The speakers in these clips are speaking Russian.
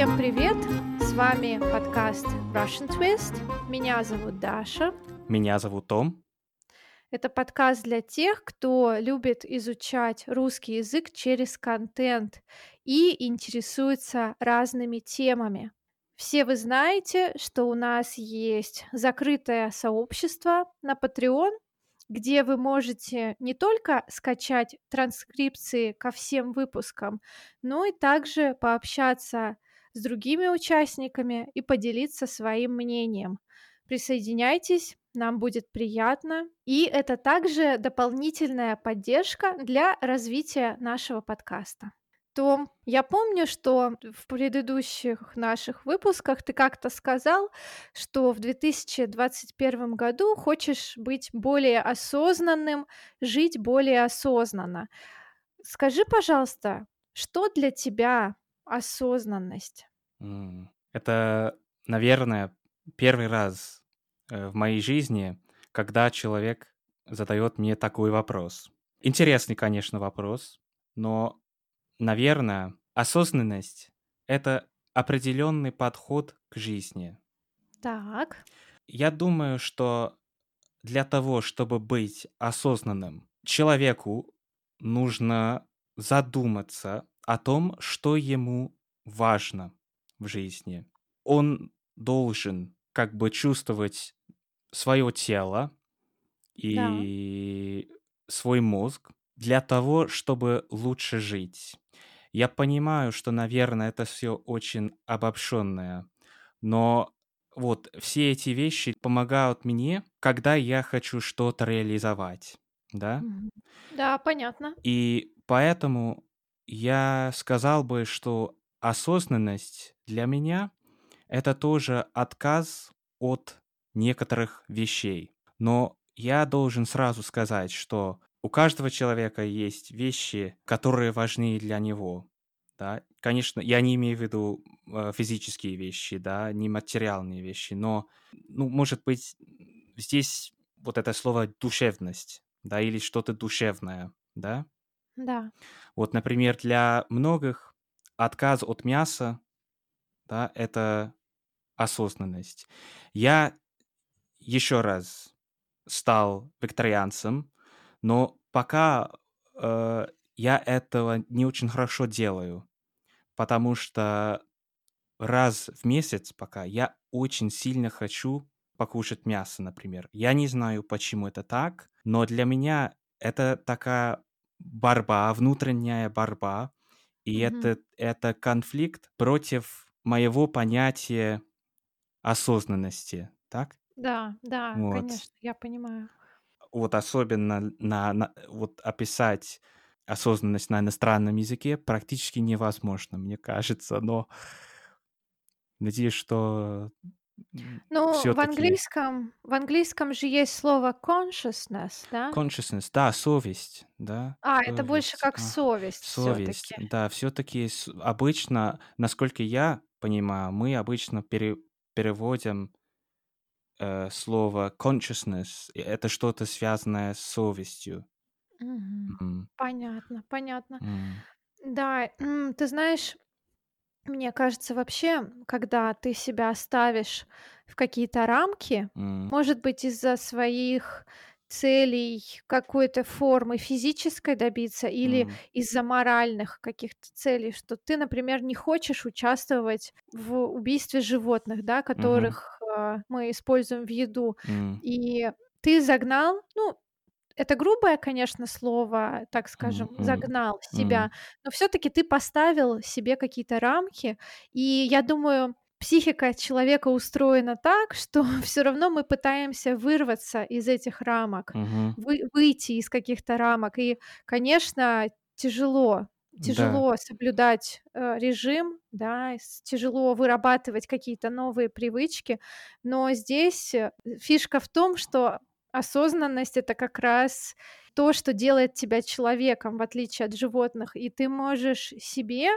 Всем привет! С вами подкаст Russian Twist. Меня зовут Даша. Меня зовут Том. Это подкаст для тех, кто любит изучать русский язык через контент и интересуется разными темами. Все вы знаете, что у нас есть закрытое сообщество на Patreon, где вы можете не только скачать транскрипции ко всем выпускам, но и также пообщаться с другими участниками и поделиться своим мнением. Присоединяйтесь, нам будет приятно. И это также дополнительная поддержка для развития нашего подкаста. Том, я помню, что в предыдущих наших выпусках ты как-то сказал, что в 2021 году хочешь быть более осознанным, жить более осознанно. Скажи, пожалуйста, что для тебя осознанность? Это, наверное, первый раз э, в моей жизни, когда человек задает мне такой вопрос. Интересный, конечно, вопрос, но Наверное, осознанность — это определенный подход к жизни. Так. Я думаю, что для того, чтобы быть осознанным, человеку нужно задуматься о том, что ему важно в жизни. Он должен как бы чувствовать свое тело и да. свой мозг для того, чтобы лучше жить. Я понимаю, что, наверное, это все очень обобщенное, но вот все эти вещи помогают мне, когда я хочу что-то реализовать, да? Да, понятно. И поэтому я сказал бы, что осознанность для меня это тоже отказ от некоторых вещей. Но я должен сразу сказать, что у каждого человека есть вещи, которые важны для него. Да? Конечно, я не имею в виду э, физические вещи, да, не материальные вещи, но, ну, может быть, здесь вот это слово душевность, да, или что-то душевное, да? Да. Вот, например, для многих отказ от мяса, да, это осознанность. Я еще раз стал вегетарианцем, но пока э, я этого не очень хорошо делаю, потому что раз в месяц пока я очень сильно хочу покушать мясо, например. Я не знаю, почему это так, но для меня это такая борьба, внутренняя борьба, и mm-hmm. это, это конфликт против моего понятия осознанности, так? Да, да, вот. конечно, я понимаю вот особенно на, на вот описать осознанность на иностранном языке практически невозможно, мне кажется, но надеюсь, что ну, в английском, в английском же есть слово consciousness, да? Consciousness, да, совесть, да. А, совесть. это больше как а, совесть. Совесть, все-таки. да, все-таки обычно, насколько я понимаю, мы обычно пере, переводим э, слово consciousness, это что-то связанное с совестью. Мгм. М, Понятно, понятно. м, Да, ты знаешь, мне кажется, вообще, когда ты себя ставишь в какие-то рамки, м, может быть, из-за своих целей какой-то формы физической добиться или м, из-за моральных каких-то целей, что ты, например, не хочешь участвовать в убийстве животных, да, мгм, которых э, мы используем в еду, м, и ты загнал, ну, это грубое, конечно, слово, так скажем, м, загнал себя, м, но все-таки ты поставил себе какие-то рамки, и я думаю, психика человека устроена так, что все равно мы пытаемся вырваться из этих рамок, мгм. вы, выйти из каких-то рамок. И, конечно, тяжело, Да. тяжело соблюдать э, режим, да, тяжело вырабатывать какие-то новые привычки, но здесь э, фишка в том, что осознанность это как раз то, что делает тебя человеком, в отличие от животных, и ты можешь себе,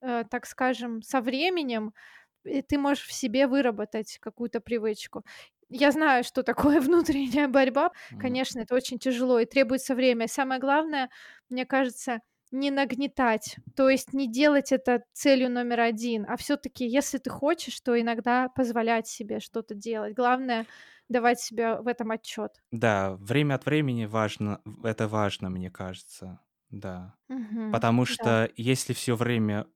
э, так скажем, со временем и ты можешь в себе выработать какую-то привычку. Я знаю, что такое внутренняя борьба. Конечно, это очень тяжело и требуется время. Самое главное, мне кажется, не нагнетать, то есть не делать это целью номер один, а все-таки, если ты хочешь, то иногда позволять себе что-то делать. Главное давать себе в этом отчет. Да, время от времени важно, это важно, мне кажется, да. Мгм. Потому Да, что если все время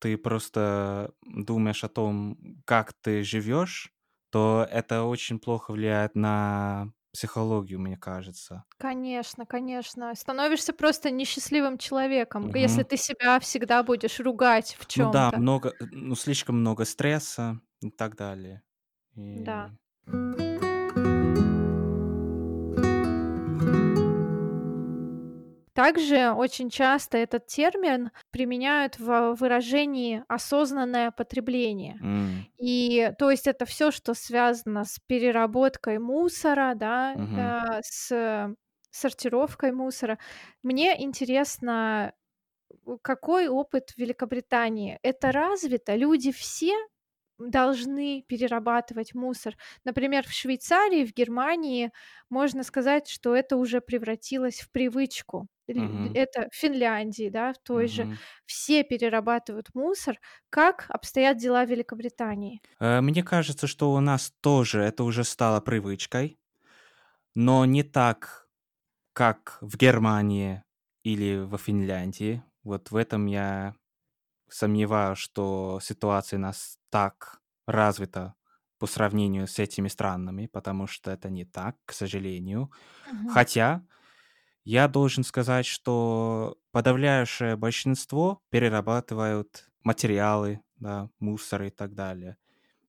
ты просто думаешь о том, как ты живешь, то это очень плохо влияет на психологию, мне кажется. конечно, конечно. Становишься просто несчастливым человеком, если Мгм. ты себя всегда будешь ругать в Ну да, чем-то. много, ну слишком много стресса и так далее. Да. Также очень часто этот термин применяют в выражении осознанное потребление. м, И то есть это все, что связано с переработкой мусора, да, мгм, э, с сортировкой мусора. Мне интересно, какой опыт в Великобритании? Это развито? Люди все должны перерабатывать мусор? Например, в Швейцарии, в Германии можно сказать, что это уже превратилось в привычку. Мгм, это в Финляндии, да, в той же. мгм. Все перерабатывают мусор. Как обстоят дела в Великобритании? Э, Мне кажется, что у нас тоже это уже стало привычкой, но не так, как в Германии или во Финляндии. Вот в этом я сомневаюсь, что ситуация у нас так развита по сравнению с этими странами, потому что это не так, к сожалению. Мгм. Хотя я должен сказать, что подавляющее большинство перерабатывают материалы, да, мусор и так далее.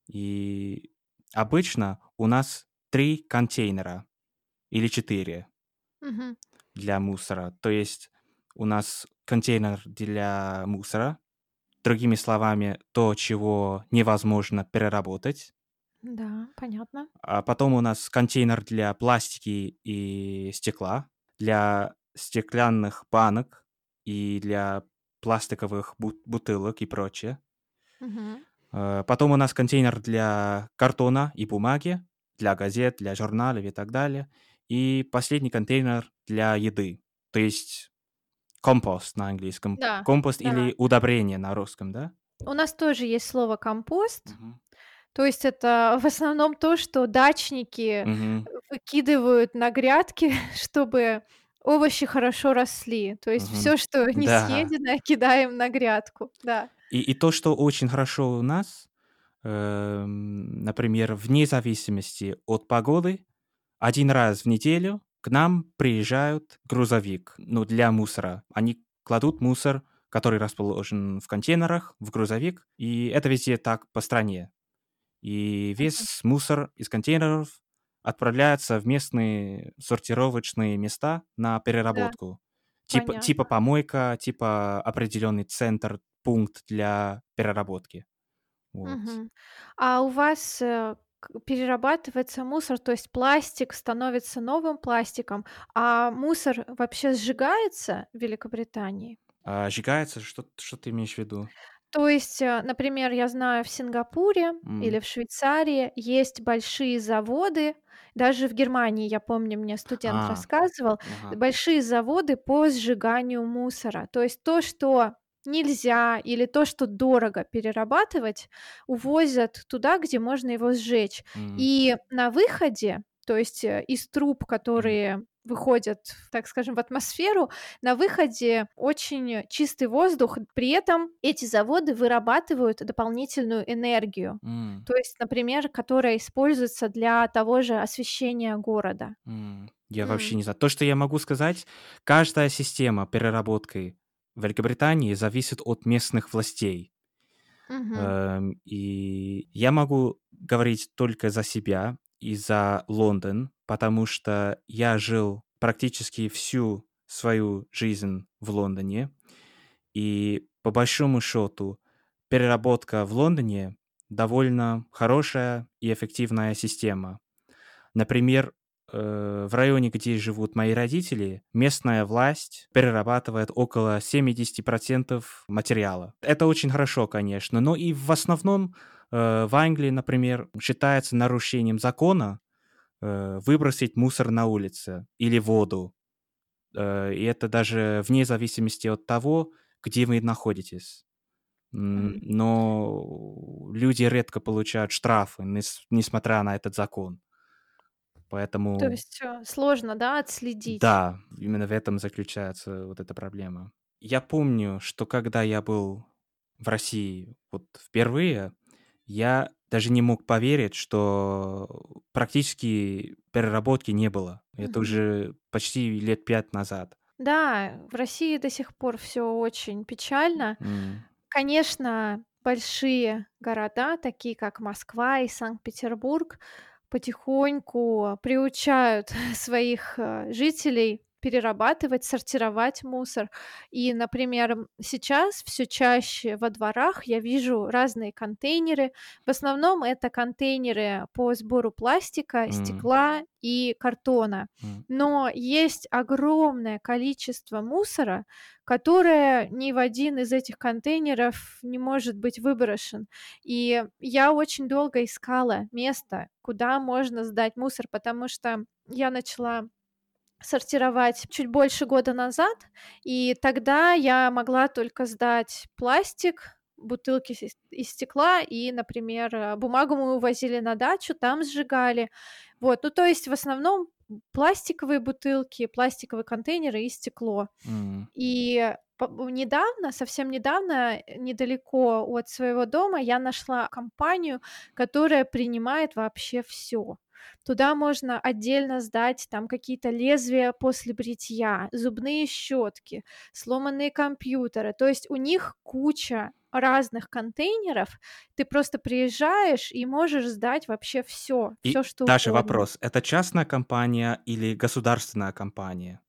И обычно у нас три контейнера или четыре Мгм. для мусора. То есть у нас контейнер для мусора, другими словами, то, чего невозможно переработать. Да, понятно. А потом у нас контейнер для пластики и стекла, для стеклянных банок и для пластиковых бут- бутылок и прочее. Э, Потом у нас контейнер для картона и бумаги, для газет, для журналов и так далее. И последний контейнер для еды, то есть компост на английском. Да, Компост да. или удобрение на русском, да? У нас тоже есть слово "компост". Мгм. То есть это в основном то, что дачники Мгм. выкидывают на грядки, чтобы овощи хорошо росли. То есть Мгм. все, что не Да. съедено, кидаем на грядку. Да. И, и то, что очень хорошо у нас, эм, например, вне зависимости от погоды, один раз в неделю к нам приезжают грузовик, ну, для мусора. Они кладут мусор, который расположен в контейнерах, в грузовик, и это везде так по стране. И весь мусор из контейнеров отправляется в местные сортировочные места на Да, переработку. Типа, типа понятно. помойка, типа определенный центр, пункт для переработки. Вот. Мгм. А у вас, э, перерабатывается мусор, то есть пластик становится новым пластиком, а мусор вообще сжигается в Великобритании? А сжигается, что, что ты имеешь в виду? То есть, э, например, я знаю, в Сингапуре М, или в Швейцарии есть большие заводы, даже в Германии, я помню, мне студент А, рассказывал, ага. большие заводы по сжиганию мусора. То есть то, что нельзя или то, что дорого перерабатывать, увозят туда, где можно его сжечь. М, И на выходе, то есть э, из труб, которые выходят, так скажем, в атмосферу, на выходе очень чистый воздух. При этом эти заводы вырабатывают дополнительную энергию. м, То есть, например, которая используется для того же освещения города. м. Я вообще М, не знаю. То, что я могу сказать, каждая система переработки Великобритании зависит от местных властей. Эм, и я могу говорить только за себя и за Лондон, потому что я жил практически всю свою жизнь в Лондоне. И по большому счету переработка в Лондоне довольно хорошая и эффективная система. Например, э, в районе, где живут мои родители, местная власть перерабатывает около 70% материала. Это очень хорошо, конечно, но и в основном э, в Англии, например, считается нарушением закона э, выбросить мусор на улице или воду э, и это даже вне зависимости от того, где вы находитесь. Но люди редко получают штрафы, нес несмотря на этот закон. То Поэтому есть, э, сложно, да, отследить? да, именно в этом заключается вот эта проблема. Я помню, что когда я был в России вот впервые, я даже не мог поверить, что практически переработки не было. Это уже почти лет 5 назад. Да, в России до сих пор все очень печально. М, Конечно, большие города, такие как Москва и Санкт-Петербург, потихоньку приучают своих, э, жителей перерабатывать, сортировать мусор. И, например, сейчас все чаще во дворах я вижу разные контейнеры. В основном это контейнеры по сбору пластика, м, стекла и картона. м. Но есть огромное количество мусора, которое ни в один из этих контейнеров не может быть выброшен. И я очень долго искала место, куда можно сдать мусор, потому что я начала сортировать чуть больше года назад, и тогда я могла только сдать пластик, бутылки из стекла и, например, э, бумагу мы увозили на дачу, там сжигали. Вот, ну, то есть в основном пластиковые бутылки, пластиковые контейнеры и стекло. М, И недавно, совсем недавно, э, недалеко от своего дома я нашла компанию, которая принимает вообще все. Туда можно отдельно сдать там какие-то лезвия после бритья, зубные щетки, сломанные компьютеры. То есть у них куча разных контейнеров. Ты просто приезжаешь и можешь сдать вообще все, все И что даже угодно. вопрос: это частная компания или государственная компания?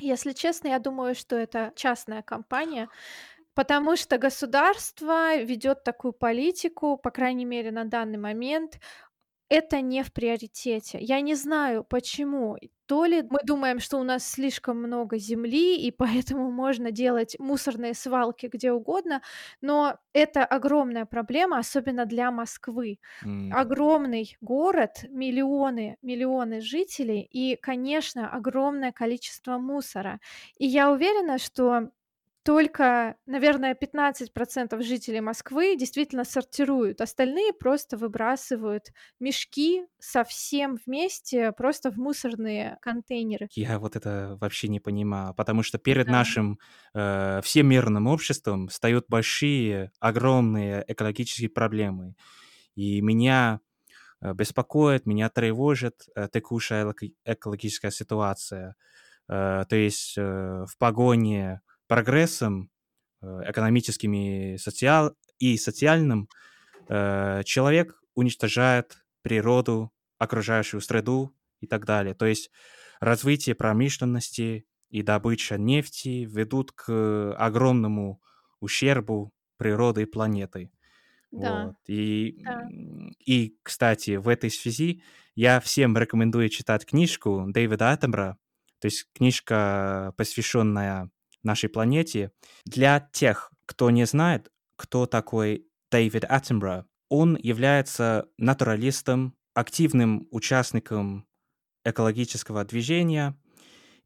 Если честно, я думаю, что это частная компания, потому что государство ведет такую политику, по крайней мере, на данный момент. Это не в приоритете. Я не знаю, почему. То ли мы думаем, что у нас слишком много земли, и поэтому можно делать мусорные свалки где угодно, но это огромная проблема, особенно для Москвы. М, Огромный город, миллионы, миллионы жителей и, конечно, огромное количество мусора. И я уверена, что только, наверное, 15 жителей Москвы действительно сортируют, остальные просто выбрасывают мешки совсем вместе просто в мусорные контейнеры. я вот это вообще не понимаю, потому что перед Да, нашим, э, всемирным обществом встают большие, огромные экологические проблемы. И меня, э, беспокоит, меня тревожит, э, текущая экологическая ситуация. Э, то есть, в погоне прогрессом, э, экономическим и социал и социальным, э, человек уничтожает природу, окружающую среду и так далее. То есть развитие промышленности и добыча нефти ведут к огромному ущербу природы и планеты. да, Вот. И, да, и, кстати, в этой связи я всем рекомендую читать книжку Дэвида Аттенбора, то есть книжка, посвященная нашей планете. Для тех, кто не знает, кто такой Дэвид Аттенбора, он является натуралистом, активным участником экологического движения,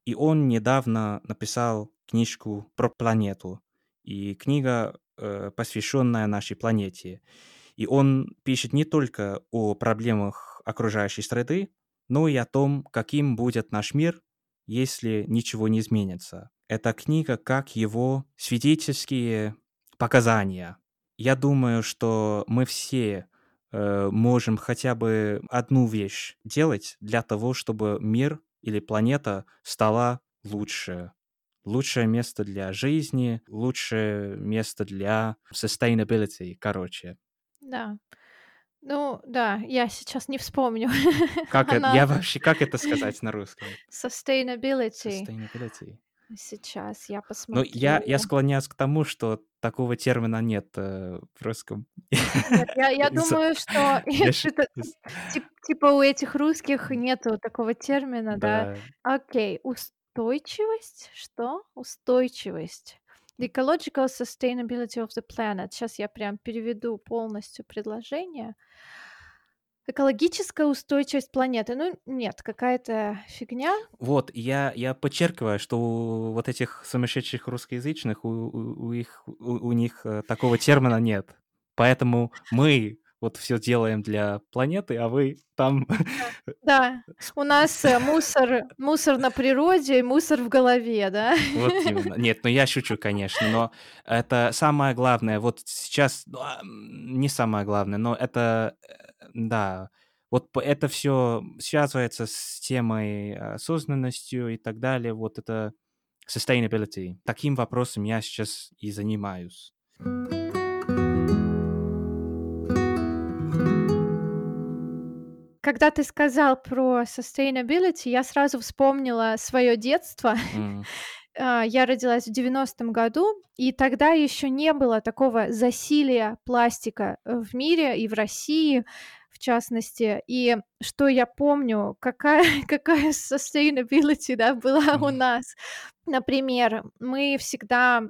и он недавно написал книжку про планету. И книга, э, посвященная нашей планете. И он пишет не только о проблемах окружающей среды, но и о том, каким будет наш мир, если ничего не изменится. Эта книга как его свидетельские показания. Я думаю, что мы все э, можем хотя бы одну вещь делать для того, чтобы мир или планета стала лучше. Лучшее место для жизни, лучшее место для sustainability, короче. да. Ну да, я сейчас не вспомню. Как это? Она Я вообще, как это сказать на русском? sustainability. Sustainability. Сейчас я Ну, я, я посмотрю. склоняюсь к тому, что такого термина нет э, в русском. Нет, я я думаю, что это типа у этих русских нету такого термина, да. Да. Окей, устойчивость? Что? Устойчивость. The ecological sustainability of the planet. Сейчас я прям переведу полностью предложение. Экологическая устойчивость планеты. Ну, нет, какая-то фигня. Вот, я я подчеркиваю, что у вот этих сумасшедших русскоязычных, у у у их у у них, э, такого термина нет. Поэтому мы вот все делаем для планеты, а вы там Да. У нас, э, мусор мусор на природе и мусор в голове, да? Вот именно. Нет, ну я шучу, конечно, но это самое главное. Вот сейчас, ну, а, не самое главное, но это, э, да, вот это все связывается с темой осознанностью и так далее. Вот это sustainability. Таким вопросом я сейчас и занимаюсь. Когда ты сказал про sustainability, я сразу вспомнила свое детство. М. А, я родилась в девяностом году, и тогда еще не было такого засилия пластика, э, в мире и в России, в частности. И что я помню, какая какая sustainability, да, была у нас. Например, мы всегда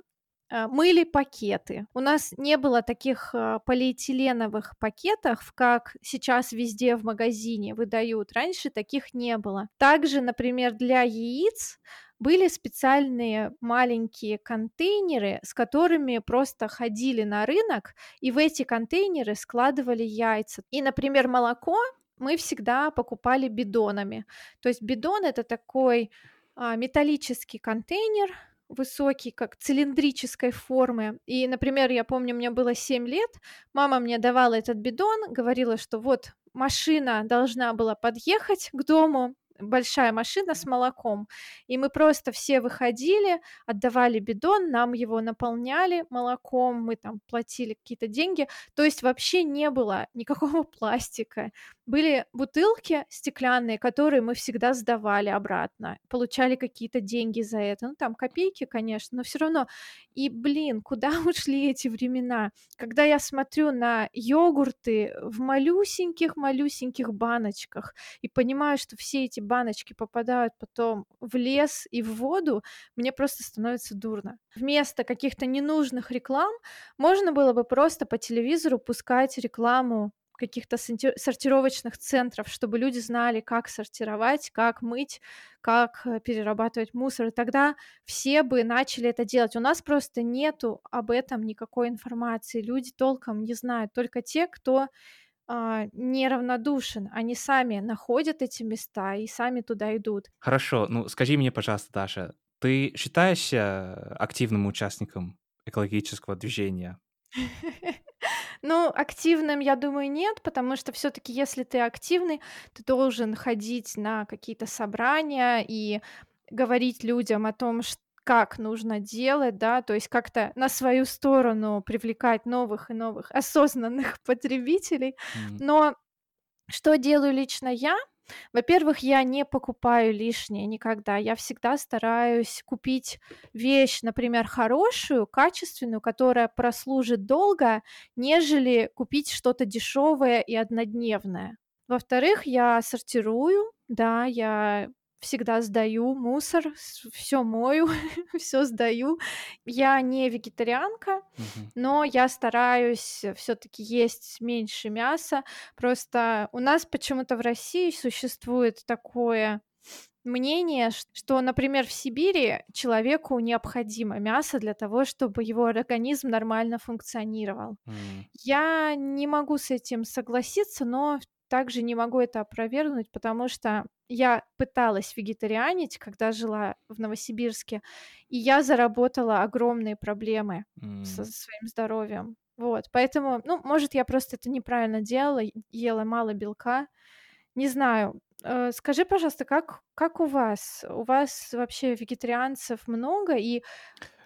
мыли пакеты. У нас не было таких, а, полиэтиленовых пакетов, как сейчас везде в магазине выдают. Раньше таких не было. Также, например, для яиц были специальные маленькие контейнеры, с которыми просто ходили на рынок, и в эти контейнеры складывали яйца. И, например, молоко мы всегда покупали бидонами. То есть бидон- это такой, а, металлический контейнер, высокий, как цилиндрической формы. И, например, я помню, мне было 7 лет, мама мне давала этот бидон, говорила, что вот машина должна была подъехать к дому, большая машина с молоком. И мы просто все выходили, отдавали бидон, нам его наполняли молоком, мы там платили какие-то деньги. То есть вообще не было никакого пластика. Были бутылки стеклянные, которые мы всегда сдавали обратно, получали какие-то деньги за это. Ну, там копейки, конечно, но все равно. И, блин, куда ушли эти времена? Когда я смотрю на йогурты в малюсеньких-малюсеньких баночках и понимаю, что все эти баночки попадают потом в лес и в воду, мне просто становится дурно. Вместо каких-то ненужных реклам можно было бы просто по телевизору пускать рекламу каких-то сортировочных центров, чтобы люди знали, как сортировать, как мыть, как э, перерабатывать мусор. И тогда все бы начали это делать. У нас просто нету об этом никакой информации. Люди толком не знают. Только те, кто а, неравнодушен. Они сами находят эти места и сами туда идут. Хорошо, ну скажи мне, пожалуйста, Даша, ты считаешься активным участником экологического движения? Ну, активным, я думаю, нет, потому что все таки если ты активный, ты должен ходить на какие-то собрания и говорить людям о том, ш как нужно делать, да, то есть как-то на свою сторону привлекать новых и новых осознанных потребителей. М, Но что делаю лично я? Во-первых, я не покупаю лишнее никогда. Я всегда стараюсь купить вещь, например, хорошую, качественную, которая прослужит долго, нежели купить что-то дешевое и однодневное. Во-вторых, я сортирую, да, я всегда сдаю мусор, все мою, все сдаю. Я не вегетарианка, мгм. но я стараюсь все таки есть меньше мяса. Просто у нас почему-то в России существует такое мнение, что, например, в Сибири человеку необходимо мясо для того, чтобы его организм нормально функционировал. М, Я не могу с этим согласиться, но также не могу это опровергнуть, потому что я пыталась вегетарианить, когда жила в Новосибирске, и я заработала огромные проблемы со м. своим здоровьем. Вот, поэтому, ну, может, я просто это неправильно делала, ела мало белка, не знаю. Э, скажи, пожалуйста, как как у вас? У вас вообще вегетарианцев много? И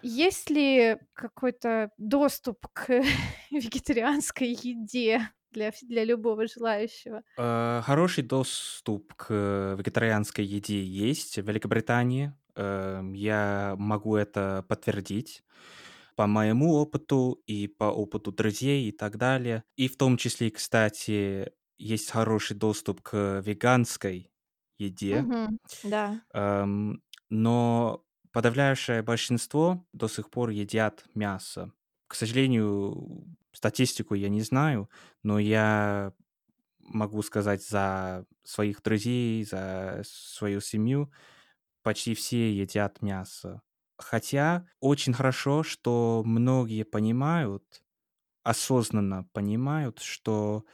есть ли какой-то доступ к вегетарианской еде для для любого желающего? Э, Хороший доступ к вегетарианской еде есть в Великобритании. Эм, Я могу это подтвердить по моему опыту и по опыту друзей и так далее. И в том числе, кстати, есть хороший доступ к веганской еде. Мгм. Да. Эм, но подавляющее большинство до сих пор едят мясо. К сожалению, статистику я не знаю, но я могу сказать за своих друзей, за свою семью, почти все едят мясо. Хотя очень хорошо, что многие понимают, осознанно понимают, что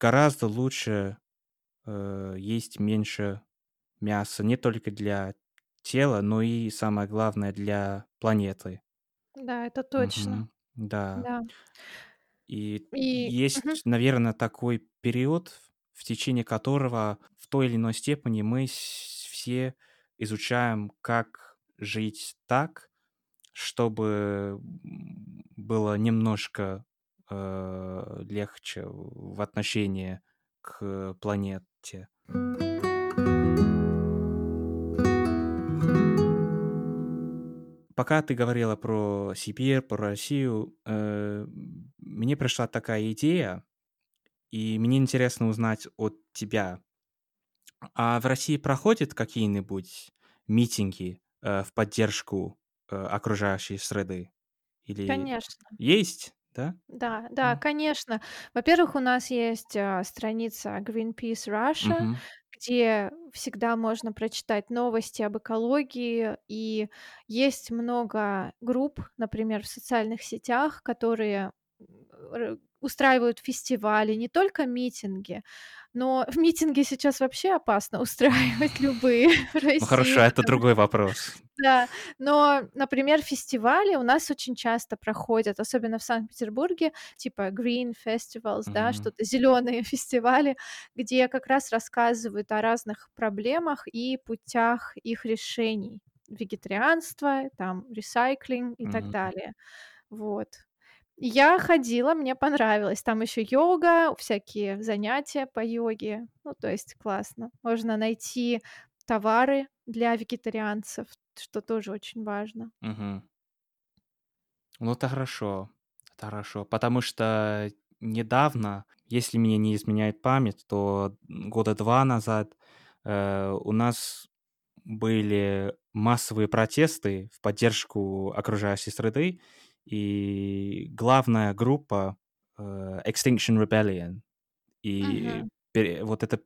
гораздо лучше э, есть меньше мяса не только для тела, но и самое главное для планеты. Да, это точно. Мгм. Да. Да. И И есть, наверное, такой период, в течение которого в той или иной степени мы все изучаем, как жить так, чтобы было немножко э, легче в отношении к планете. Пока ты говорила про Сибирь, про Россию, э, мне пришла такая идея, и мне интересно узнать от тебя. А в России проходят какие-нибудь митинги э, в поддержку э, окружающей среды? Или Конечно. есть, да? Да, да, М, конечно. Во-первых, у нас есть, а, страница Greenpeace Russia, мгм, где всегда можно прочитать новости об экологии, и есть много групп, например, в социальных сетях, которые, устраивают фестивали, не только митинги, но митинги сейчас вообще опасно устраивать любые в Ну хорошо, это другой вопрос. Да, но, например, фестивали у нас очень часто проходят, особенно в Санкт-Петербурге, типа Green Festivals, да, что-то зеленые фестивали, где как раз рассказывают о разных проблемах и путях их решений. Вегетарианство, там, ресайклинг и так далее. Вот. Я ходила, мне понравилось. Там еще йога, всякие занятия по йоге. Ну, то есть классно. Можно найти товары для вегетарианцев, что тоже очень важно. мгм. Ну, это хорошо. Это хорошо. Потому что недавно, если мне не изменяет память, то года два назад э, у нас были массовые протесты в поддержку окружающей среды, и главная группа э, Extinction Rebellion. И Мгм. Вот эта,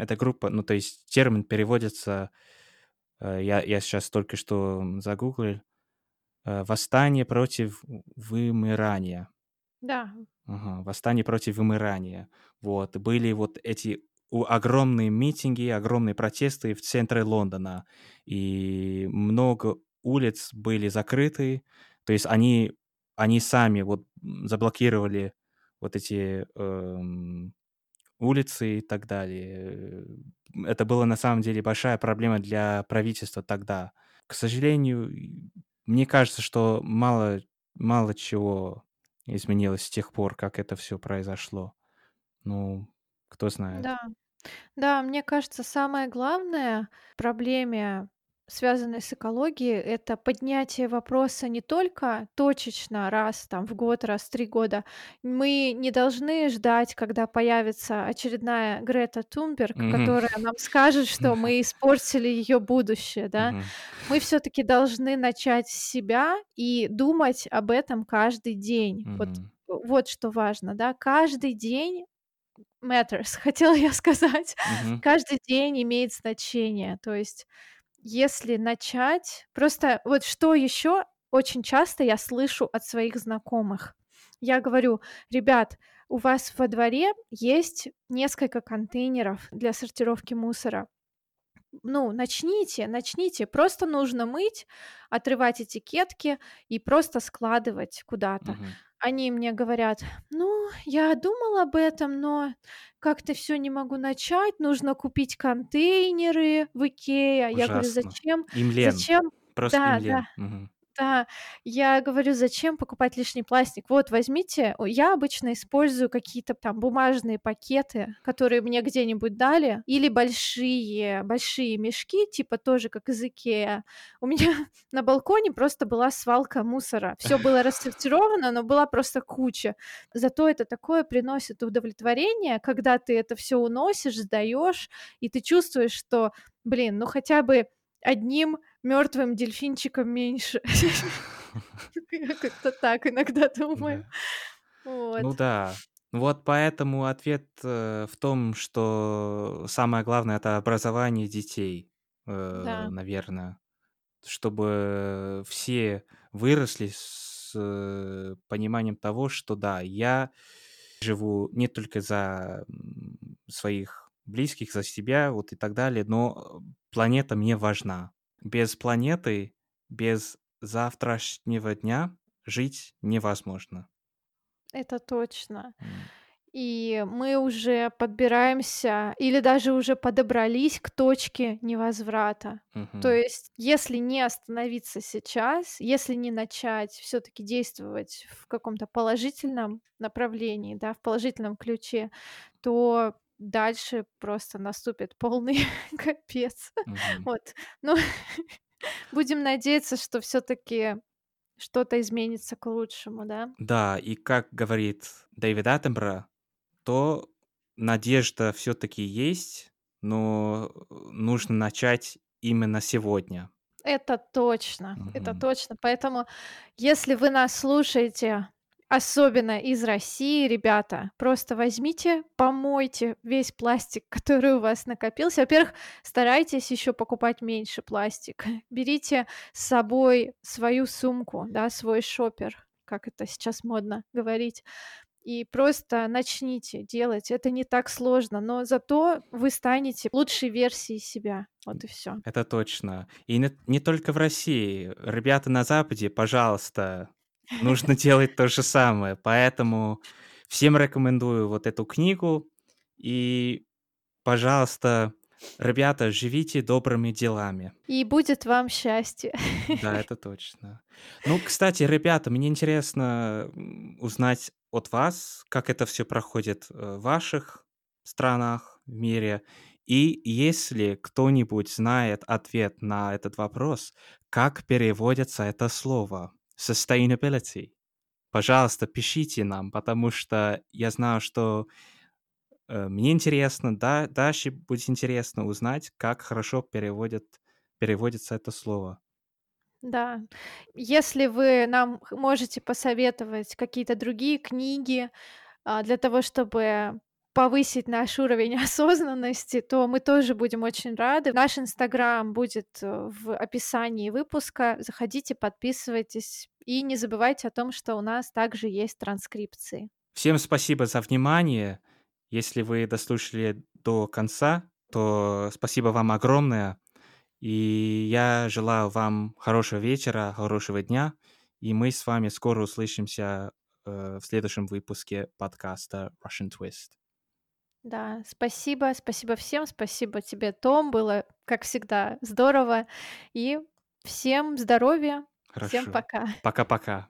эта группа, ну, то есть термин переводится, э, я, я сейчас только что загуглил, Э, "Восстание против вымирания". Да, Ага, "Восстание против вымирания". Вот. Были вот эти огромные митинги, огромные протесты в центре Лондона, и много улиц были закрыты. То есть они они сами вот, заблокировали вот эти, эм, улицы и так далее. Это было на самом деле большая проблема для правительства тогда. К сожалению, мне кажется, что мало мало чего изменилось с тех пор, как это все произошло. Ну, кто знает. да. Да, мне кажется, самое главное в проблеме, связанной с экологией, это поднятие вопроса не только точечно раз там в год, раз в 3 года. Мы не должны ждать, когда появится очередная Грета Тунберг, Мгм. которая нам скажет, что мы испортили ее будущее, да. Мгм. Мы все таки должны начать с себя и думать об этом каждый день. Вот Мгм. вот что важно, да. Каждый день matters, хотела я сказать. Мгм. Каждый день имеет значение. То есть, если начать просто вот что еще очень часто я слышу от своих знакомых. Я говорю: "Ребят, у вас во дворе есть несколько контейнеров для сортировки мусора. Ну, начните, начните. Просто нужно мыть, отрывать этикетки и просто складывать куда-то. Мгм. Они мне говорят: "Ну, я думал об этом, но как-то все не могу начать. Нужно купить контейнеры в "Икеа". Я говорю: Ужасно. "Зачем? Им лень. Зачем?" Просто им Да, да. лень. Мгм. Да, я говорю: "Зачем покупать лишний пластик? Вот, возьмите". Я обычно использую какие-то там бумажные пакеты, которые мне где-нибудь дали, или большие большие мешки, типа тоже как из "Икеа". У меня на балконе просто была свалка мусора. Все было рассортировано, но была просто куча. Зато это такое приносит удовлетворение, когда ты это все уносишь, сдаешь, и ты чувствуешь, что, блин, ну хотя бы одним мертвым дельфинчиком меньше. Я как-то так иногда думаю. Ну да. Вот поэтому ответ, э, в том, что самое главное- это образование детей, э, Да. наверно. Чтобы все выросли с, э, пониманием того, что да, я живу не только за, своих близких, за себя, вот и так далее, но планета мне важна. Без планеты, без завтрашнего дня жить невозможно. Это точно. М. И мы уже подбираемся или даже уже подобрались к точке невозврата. То Мгм. есть, если не остановиться сейчас, если не начать всё-таки действовать в каком-то положительном направлении, да, в положительном ключе, то дальше просто наступит полный капец. Вот. Ну, будем надеяться, что всё-таки что-то изменится к лучшему, да? Да, и как говорит Дэвид Аттенборо, то надежда всё-таки есть, но нужно начать именно сегодня. Это точно, это Мгм. точно. Поэтому, если вы нас слушаете, особенно из России, ребята, просто возьмите, помойте весь пластик, который у вас накопился. Во-первых, старайтесь ещё покупать меньше пластика. Берите с собой свою сумку, да, свой шопер, как это сейчас модно говорить, и просто начните делать. Это не так сложно, но зато вы станете лучшей версией себя. Вот и всё. Это точно. И не не только в России. Ребята на Западе, пожалуйста, нужно делать то же самое. Поэтому всем рекомендую вот эту книгу. И, пожалуйста, ребята, живите добрыми делами. И будет вам счастье. Да, это точно. Ну, кстати, ребята, мне интересно, узнать от вас, как это всё проходит, э, в ваших странах, в мире. И если кто-нибудь знает ответ на этот вопрос, как переводится это слово sustainability, пожалуйста, пишите нам, потому что я знаю, что, э, мне интересно, да Даше будет интересно узнать, как хорошо переводят переводится это слово. Да. Если вы нам можете посоветовать какие-то другие книги, а, для того, чтобы повысить наш уровень осознанности, то мы тоже будем очень рады. Наш инстаграм будет в описании выпуска. Заходите, подписывайтесь и не забывайте о том, что у нас также есть транскрипции. Всем спасибо за внимание. Если вы дослушали до конца, то спасибо вам огромное. И я желаю вам хорошего вечера, хорошего дня. И мы с вами скоро услышимся, э, в следующем выпуске подкаста Russian Twist. Да, спасибо. Спасибо всем. Спасибо тебе, Том. Было, как всегда, здорово. И всем здоровья. Всем Хорошо. пока. Пока-пока.